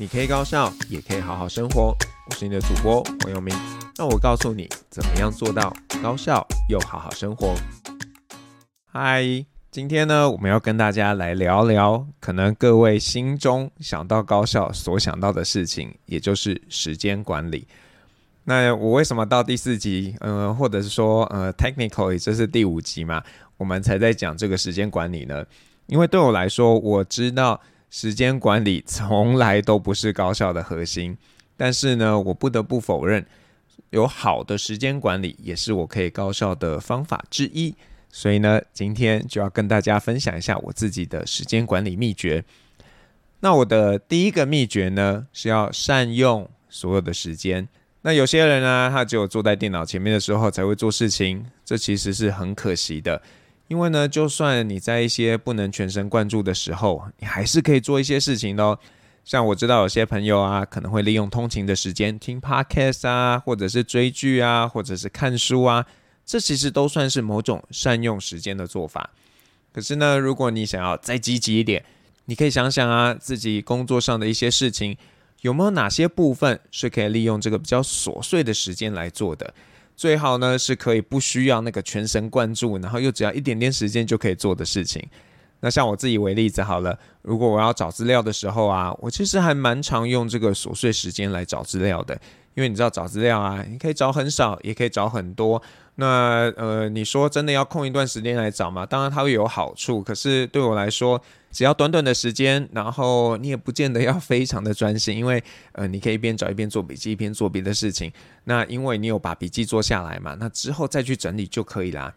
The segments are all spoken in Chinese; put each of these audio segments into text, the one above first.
你可以高效，也可以好好生活。我是你的主播黄友明，让我告诉你怎么样做到高效又好好生活。嗨，今天呢，我们要跟大家来聊聊，可能各位心中想到高效所想到的事情，也就是时间管理。那我为什么到第四集，呃，或者是说，呃，technically 这是第五集嘛，我们才在讲这个时间管理呢？因为对我来说，我知道。时间管理从来都不是高效的核心，但是呢，我不得不否认，有好的时间管理也是我可以高效的方法之一。所以呢，今天就要跟大家分享一下我自己的时间管理秘诀。那我的第一个秘诀呢，是要善用所有的时间。那有些人呢，他只有坐在电脑前面的时候才会做事情，这其实是很可惜的。因为呢，就算你在一些不能全神贯注的时候，你还是可以做一些事情的哦。像我知道有些朋友啊，可能会利用通勤的时间听 podcast 啊，或者是追剧啊，或者是看书啊，这其实都算是某种善用时间的做法。可是呢，如果你想要再积极一点，你可以想想啊，自己工作上的一些事情，有没有哪些部分是可以利用这个比较琐碎的时间来做的？最好呢，是可以不需要那个全神贯注，然后又只要一点点时间就可以做的事情。那像我自己为例子好了，如果我要找资料的时候啊，我其实还蛮常用这个琐碎时间来找资料的。因为你知道找资料啊，你可以找很少，也可以找很多。那呃，你说真的要空一段时间来找嘛？当然它会有好处，可是对我来说，只要短短的时间，然后你也不见得要非常的专心，因为呃，你可以一边找一边做笔记，一边做别的事情。那因为你有把笔记做下来嘛，那之后再去整理就可以啦。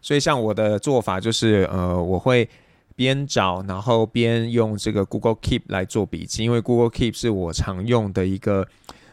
所以像我的做法就是，呃，我会边找，然后边用这个 Google Keep 来做笔记，因为 Google Keep 是我常用的一个。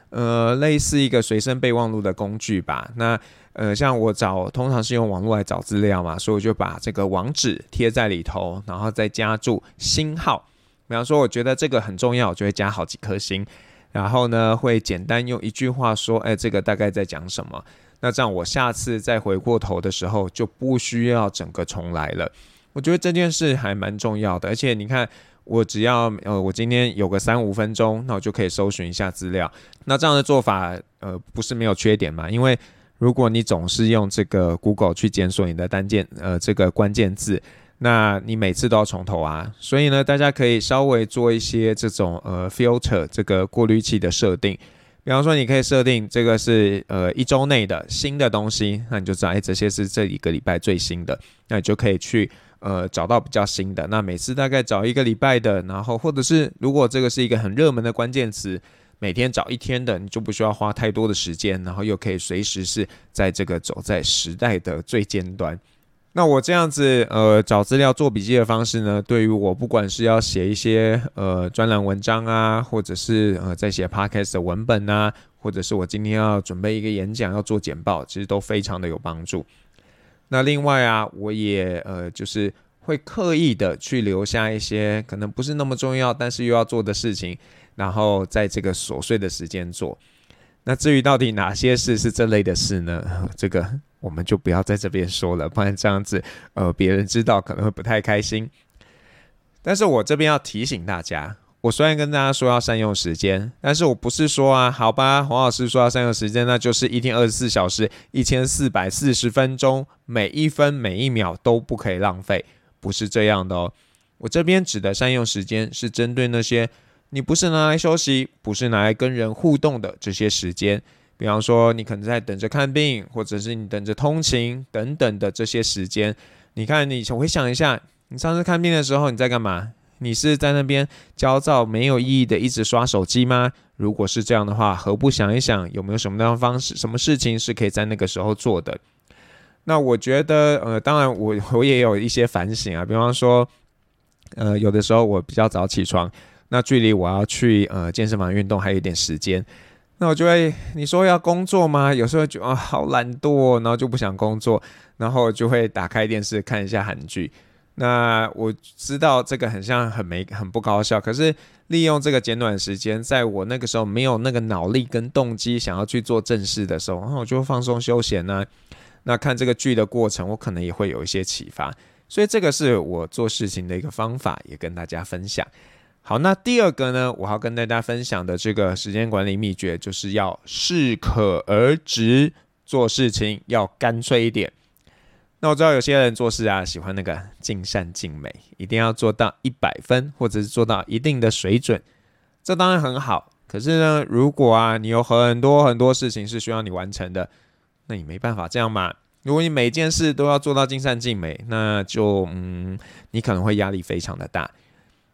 呃，类似一个随身备忘录的工具吧。那呃，像我找，通常是用网络来找资料嘛，所以我就把这个网址贴在里头，然后再加注星号。比方说，我觉得这个很重要，我就会加好几颗星。然后呢，会简单用一句话说，哎，这个大概在讲什么。那这样我下次再回过头的时候，就不需要整个重来了。我觉得这件事还蛮重要的，而且你看。我只要呃，我今天有个三五分钟，那我就可以搜寻一下资料。那这样的做法呃，不是没有缺点嘛？因为如果你总是用这个 Google 去检索你的单键呃这个关键字，那你每次都要从头啊。所以呢，大家可以稍微做一些这种呃 filter 这个过滤器的设定。比方说，你可以设定这个是呃一周内的新的东西，那你就知道哎，这些是这一个礼拜最新的，那你就可以去。呃，找到比较新的，那每次大概找一个礼拜的，然后或者是如果这个是一个很热门的关键词，每天找一天的，你就不需要花太多的时间，然后又可以随时是在这个走在时代的最尖端。那我这样子呃找资料做笔记的方式呢，对于我不管是要写一些呃专栏文章啊，或者是呃在写 podcast 的文本啊，或者是我今天要准备一个演讲要做简报，其实都非常的有帮助。那另外啊，我也呃，就是会刻意的去留下一些可能不是那么重要，但是又要做的事情，然后在这个琐碎的时间做。那至于到底哪些事是这类的事呢？这个我们就不要在这边说了，不然这样子呃，别人知道可能会不太开心。但是我这边要提醒大家。我虽然跟大家说要善用时间，但是我不是说啊，好吧，黄老师说要善用时间，那就是一天二十四小时，一千四百四十分钟，每一分每一秒都不可以浪费，不是这样的哦。我这边指的善用时间，是针对那些你不是拿来休息，不是拿来跟人互动的这些时间，比方说你可能在等着看病，或者是你等着通勤等等的这些时间。你看，你回想一下，你上次看病的时候你在干嘛？你是在那边焦躁、没有意义的一直刷手机吗？如果是这样的话，何不想一想有没有什么样的方式、什么事情是可以在那个时候做的？那我觉得，呃，当然我 我也有一些反省啊，比方说，呃，有的时候我比较早起床，那距离我要去呃健身房运动还有一点时间，那我就会你说要工作吗？有时候觉得啊好懒惰，然后就不想工作，然后就会打开电视看一下韩剧。那我知道这个很像很没很不高效，可是利用这个简短时间，在我那个时候没有那个脑力跟动机想要去做正事的时候，然后我就放松休闲呢。那看这个剧的过程，我可能也会有一些启发，所以这个是我做事情的一个方法，也跟大家分享。好，那第二个呢，我要跟大家分享的这个时间管理秘诀，就是要适可而止，做事情要干脆一点。那我知道有些人做事啊，喜欢那个尽善尽美，一定要做到一百分，或者是做到一定的水准，这当然很好。可是呢，如果啊，你有很多很多事情是需要你完成的，那你没办法这样嘛。如果你每件事都要做到尽善尽美，那就嗯，你可能会压力非常的大。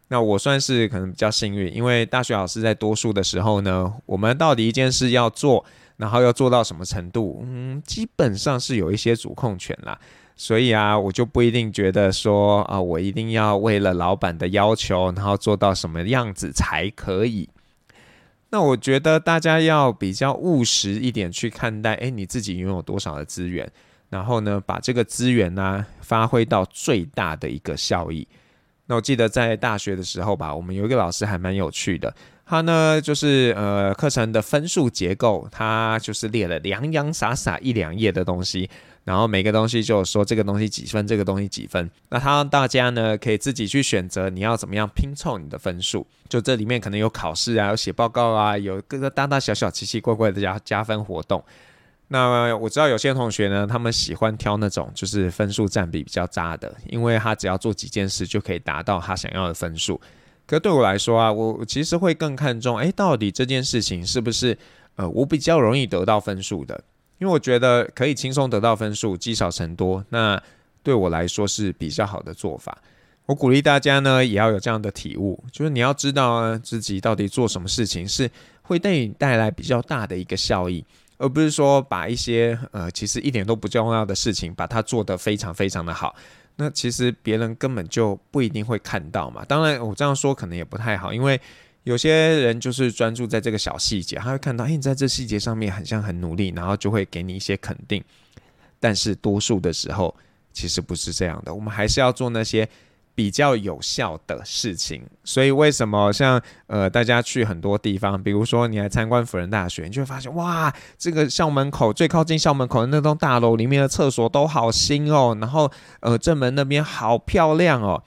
那我算是可能比较幸运，因为大学老师在多数的时候呢，我们到底一件事要做，然后要做到什么程度，嗯，基本上是有一些主控权啦。所以啊，我就不一定觉得说啊，我一定要为了老板的要求，然后做到什么样子才可以。那我觉得大家要比较务实一点去看待，诶，你自己拥有多少的资源，然后呢，把这个资源呢，发挥到最大的一个效益。那我记得在大学的时候吧，我们有一个老师还蛮有趣的，他呢就是呃课程的分数结构，他就是列了洋洋洒洒一两页的东西，然后每个东西就说这个东西几分，这个东西几分，那他让大家呢可以自己去选择你要怎么样拼凑你的分数，就这里面可能有考试啊，有写报告啊，有各个大大小小奇奇怪怪的加加分活动。那我知道有些同学呢，他们喜欢挑那种就是分数占比比较渣的，因为他只要做几件事就可以达到他想要的分数。可对我来说啊，我其实会更看重，诶，到底这件事情是不是呃我比较容易得到分数的？因为我觉得可以轻松得到分数，积少成多，那对我来说是比较好的做法。我鼓励大家呢，也要有这样的体悟，就是你要知道呢，自己到底做什么事情是会对你带来比较大的一个效益。而不是说把一些呃其实一点都不重要的事情，把它做得非常非常的好，那其实别人根本就不一定会看到嘛。当然我这样说可能也不太好，因为有些人就是专注在这个小细节，他会看到，哎，你在这细节上面好像很努力，然后就会给你一些肯定。但是多数的时候其实不是这样的，我们还是要做那些。比较有效的事情，所以为什么像呃大家去很多地方，比如说你来参观辅仁大学，你就会发现哇，这个校门口最靠近校门口的那栋大楼里面的厕所都好新哦，然后呃正门那边好漂亮哦，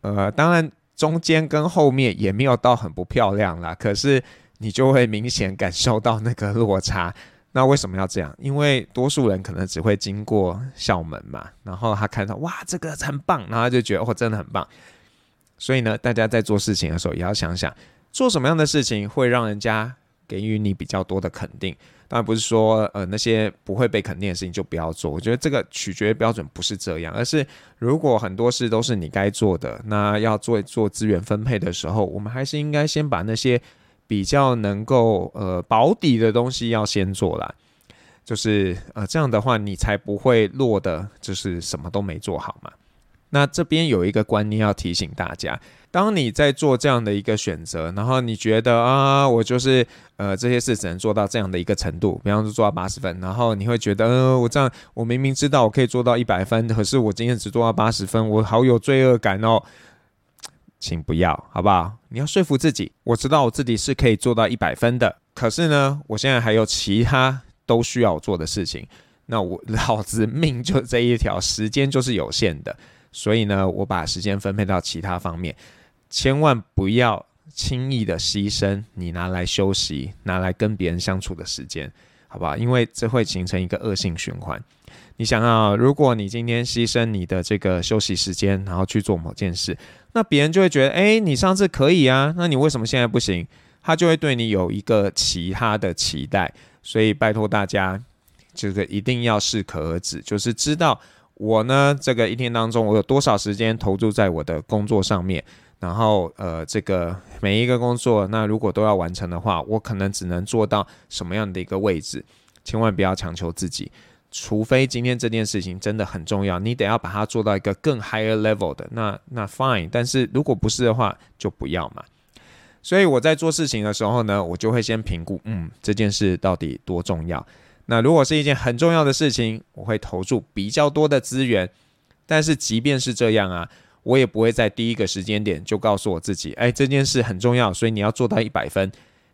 呃当然中间跟后面也没有到很不漂亮啦，可是你就会明显感受到那个落差。那为什么要这样？因为多数人可能只会经过校门嘛，然后他看到哇，这个很棒，然后他就觉得哦，真的很棒。所以呢，大家在做事情的时候也要想想，做什么样的事情会让人家给予你比较多的肯定。当然不是说呃那些不会被肯定的事情就不要做。我觉得这个取决标准不是这样，而是如果很多事都是你该做的，那要做做资源分配的时候，我们还是应该先把那些。比较能够呃保底的东西要先做啦，就是呃这样的话你才不会落的就是什么都没做好嘛。那这边有一个观念要提醒大家，当你在做这样的一个选择，然后你觉得啊我就是呃这些事只能做到这样的一个程度，比方说做到八十分，然后你会觉得呃我这样我明明知道我可以做到一百分，可是我今天只做到八十分，我好有罪恶感哦。请不要，好不好？你要说服自己，我知道我自己是可以做到一百分的。可是呢，我现在还有其他都需要做的事情。那我老子命就这一条，时间就是有限的。所以呢，我把时间分配到其他方面，千万不要轻易的牺牲你拿来休息、拿来跟别人相处的时间，好不好？因为这会形成一个恶性循环。你想啊，如果你今天牺牲你的这个休息时间，然后去做某件事。那别人就会觉得，哎，你上次可以啊，那你为什么现在不行？他就会对你有一个其他的期待，所以拜托大家，这个一定要适可而止，就是知道我呢，这个一天当中我有多少时间投注在我的工作上面，然后呃，这个每一个工作，那如果都要完成的话，我可能只能做到什么样的一个位置，千万不要强求自己。除非今天这件事情真的很重要，你得要把它做到一个更 higher level 的，那那 fine。但是如果不是的话，就不要嘛。所以我在做事情的时候呢，我就会先评估，嗯，这件事到底多重要。那如果是一件很重要的事情，我会投注比较多的资源。但是即便是这样啊，我也不会在第一个时间点就告诉我自己，哎，这件事很重要，所以你要做到一百分。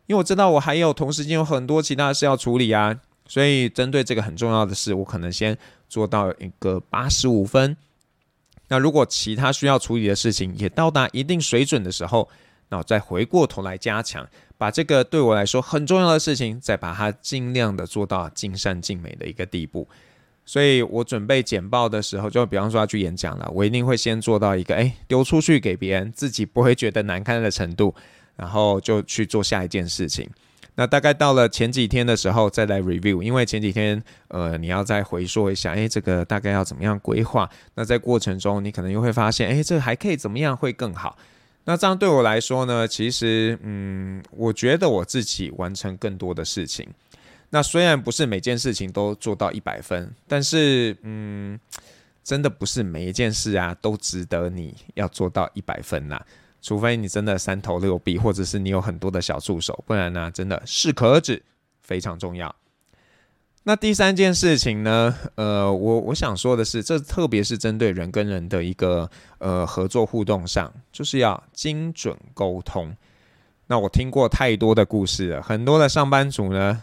因为我知道我还有同时间有很多其他的事要处理啊。所以，针对这个很重要的事，我可能先做到一个八十五分。那如果其他需要处理的事情也到达一定水准的时候，那我再回过头来加强，把这个对我来说很重要的事情，再把它尽量的做到尽善尽美的一个地步。所以我准备简报的时候，就比方说要去演讲了，我一定会先做到一个，哎，丢出去给别人，自己不会觉得难堪的程度，然后就去做下一件事情。那大概到了前几天的时候再来 review，因为前几天，呃，你要再回溯一下，哎，这个大概要怎么样规划？那在过程中，你可能又会发现，哎，这个还可以怎么样会更好？那这样对我来说呢，其实，嗯，我觉得我自己完成更多的事情。那虽然不是每件事情都做到一百分，但是嗯，真的不是每一件事啊都值得你要做到一百分呐。除非你真的三头六臂，或者是你有很多的小助手，不然呢，真的适可而止非常重要。那第三件事情呢，呃，我我想说的是，这特别是针对人跟人的一个呃合作互动上，就是要精准沟通。那我听过太多的故事了，很多的上班族呢。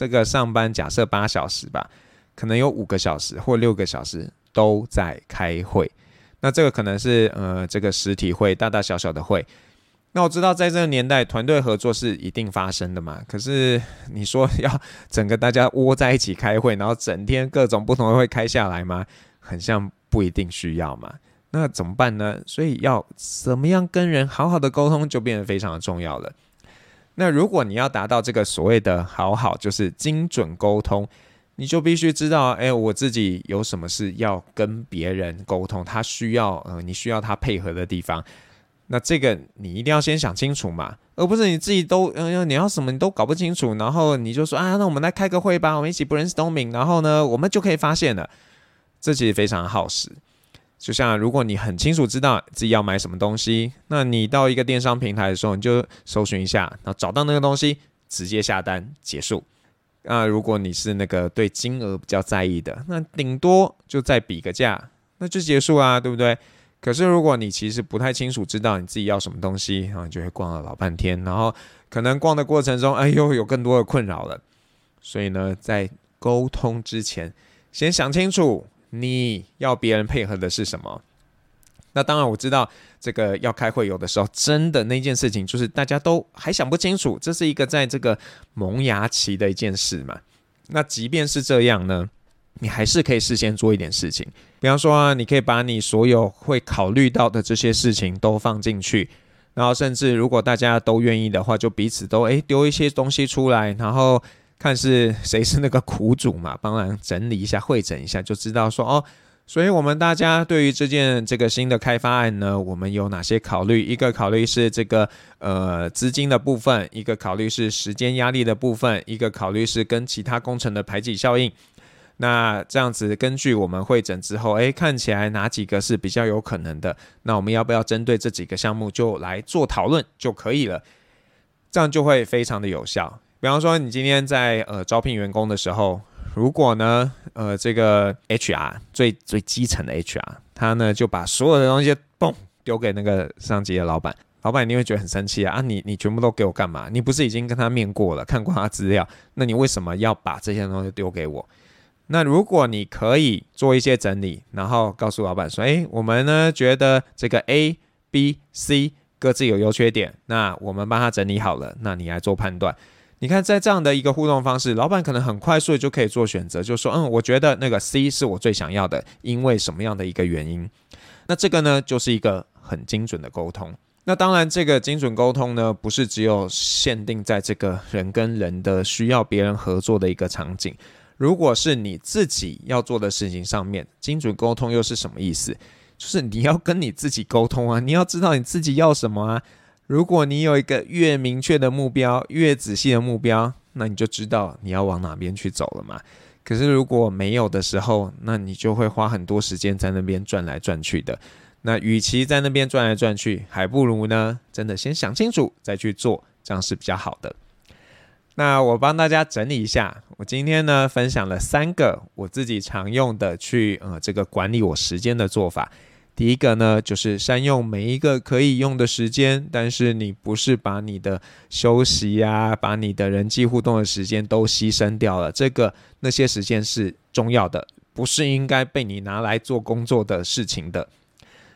这个上班假设八小时吧，可能有五个小时或六个小时都在开会。那这个可能是呃这个实体会，大大小小的会。那我知道在这个年代，团队合作是一定发生的嘛。可是你说要整个大家窝在一起开会，然后整天各种不同的会开下来吗？很像不一定需要嘛。那怎么办呢？所以要怎么样跟人好好的沟通，就变得非常的重要了。那如果你要达到这个所谓的好好，就是精准沟通，你就必须知道，哎，我自己有什么事要跟别人沟通，他需要，呃，你需要他配合的地方，那这个你一定要先想清楚嘛，而不是你自己都，嗯、你要什么你都搞不清楚，然后你就说啊，那我们来开个会吧，我们一起 brainstorming，然后呢，我们就可以发现了，这其实非常耗时。就像如果你很清楚知道自己要买什么东西，那你到一个电商平台的时候，你就搜寻一下，然后找到那个东西，直接下单结束。那如果你是那个对金额比较在意的，那顶多就再比个价，那就结束啊，对不对？可是如果你其实不太清楚知道你自己要什么东西，然后你就会逛了老半天，然后可能逛的过程中，哎呦，有更多的困扰了。所以呢，在沟通之前，先想清楚。你要别人配合的是什么？那当然我知道这个要开会，有的时候真的那件事情就是大家都还想不清楚，这是一个在这个萌芽期的一件事嘛。那即便是这样呢，你还是可以事先做一点事情，比方说啊，你可以把你所有会考虑到的这些事情都放进去，然后甚至如果大家都愿意的话，就彼此都诶丢一些东西出来，然后。看是谁是那个苦主嘛，帮忙整理一下、会诊一下，就知道说哦，所以我们大家对于这件这个新的开发案呢，我们有哪些考虑？一个考虑是这个呃资金的部分，一个考虑是时间压力的部分，一个考虑是跟其他工程的排挤效应。那这样子根据我们会诊之后，诶，看起来哪几个是比较有可能的？那我们要不要针对这几个项目就来做讨论就可以了？这样就会非常的有效。比方说，你今天在呃招聘员工的时候，如果呢呃这个 HR 最最基层的 HR，他呢就把所有的东西嘣丢给那个上级的老板，老板一定会觉得很生气啊！啊你你全部都给我干嘛？你不是已经跟他面过了，看过他资料，那你为什么要把这些东西丢给我？那如果你可以做一些整理，然后告诉老板说，诶，我们呢觉得这个 A、B、C 各自有优缺点，那我们帮他整理好了，那你来做判断。你看，在这样的一个互动方式，老板可能很快速就可以做选择，就说：“嗯，我觉得那个 C 是我最想要的，因为什么样的一个原因？”那这个呢，就是一个很精准的沟通。那当然，这个精准沟通呢，不是只有限定在这个人跟人的需要别人合作的一个场景。如果是你自己要做的事情上面，精准沟通又是什么意思？就是你要跟你自己沟通啊，你要知道你自己要什么啊。如果你有一个越明确的目标，越仔细的目标，那你就知道你要往哪边去走了嘛。可是如果没有的时候，那你就会花很多时间在那边转来转去的。那与其在那边转来转去，还不如呢，真的先想清楚再去做，这样是比较好的。那我帮大家整理一下，我今天呢分享了三个我自己常用的去呃这个管理我时间的做法。第一个呢，就是善用每一个可以用的时间，但是你不是把你的休息呀、把你的人际互动的时间都牺牲掉了。这个那些时间是重要的，不是应该被你拿来做工作的事情的。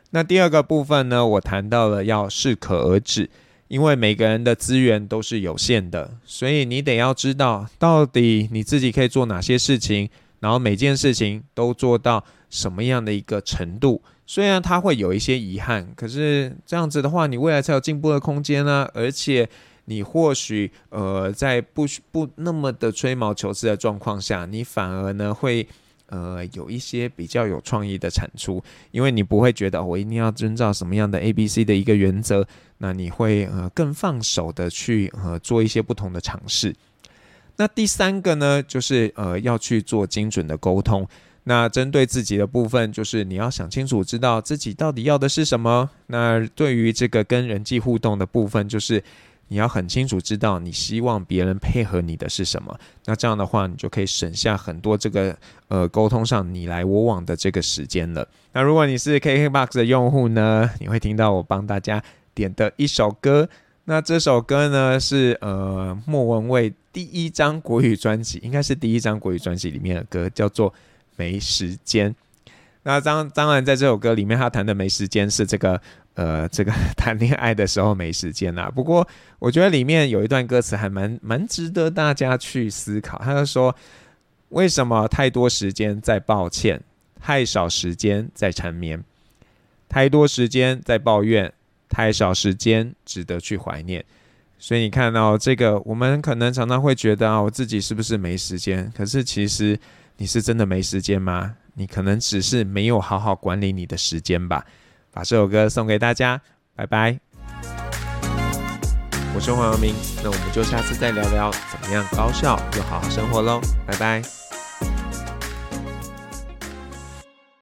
那第二个部分呢，我谈到了要适可而止，因为每个人的资源都是有限的，所以你得要知道到底你自己可以做哪些事情，然后每件事情都做到什么样的一个程度。虽然它会有一些遗憾，可是这样子的话，你未来才有进步的空间呢。而且你或许呃，在不不那么的吹毛求疵的状况下，你反而呢会呃有一些比较有创意的产出，因为你不会觉得我一定要遵照什么样的 A B C 的一个原则，那你会呃更放手的去呃做一些不同的尝试。那第三个呢，就是呃要去做精准的沟通。那针对自己的部分，就是你要想清楚，知道自己到底要的是什么。那对于这个跟人际互动的部分，就是你要很清楚知道你希望别人配合你的是什么。那这样的话，你就可以省下很多这个呃沟通上你来我往的这个时间了。那如果你是 KKBOX 的用户呢，你会听到我帮大家点的一首歌。那这首歌呢是呃莫文蔚第一张国语专辑，应该是第一张国语专辑里面的歌，叫做。没时间。那当当然，在这首歌里面，他谈的没时间是这个呃，这个 谈恋爱的时候没时间啊。不过，我觉得里面有一段歌词还蛮蛮值得大家去思考。他就说：“为什么太多时间在抱歉，太少时间在缠绵；太多时间在抱怨，太少时间值得去怀念。”所以你看到这个，我们可能常常会觉得啊，我自己是不是没时间？可是其实。你是真的没时间吗？你可能只是没有好好管理你的时间吧。把这首歌送给大家，拜拜。我是黄耀明，那我们就下次再聊聊怎么样高效又好好生活喽，拜拜。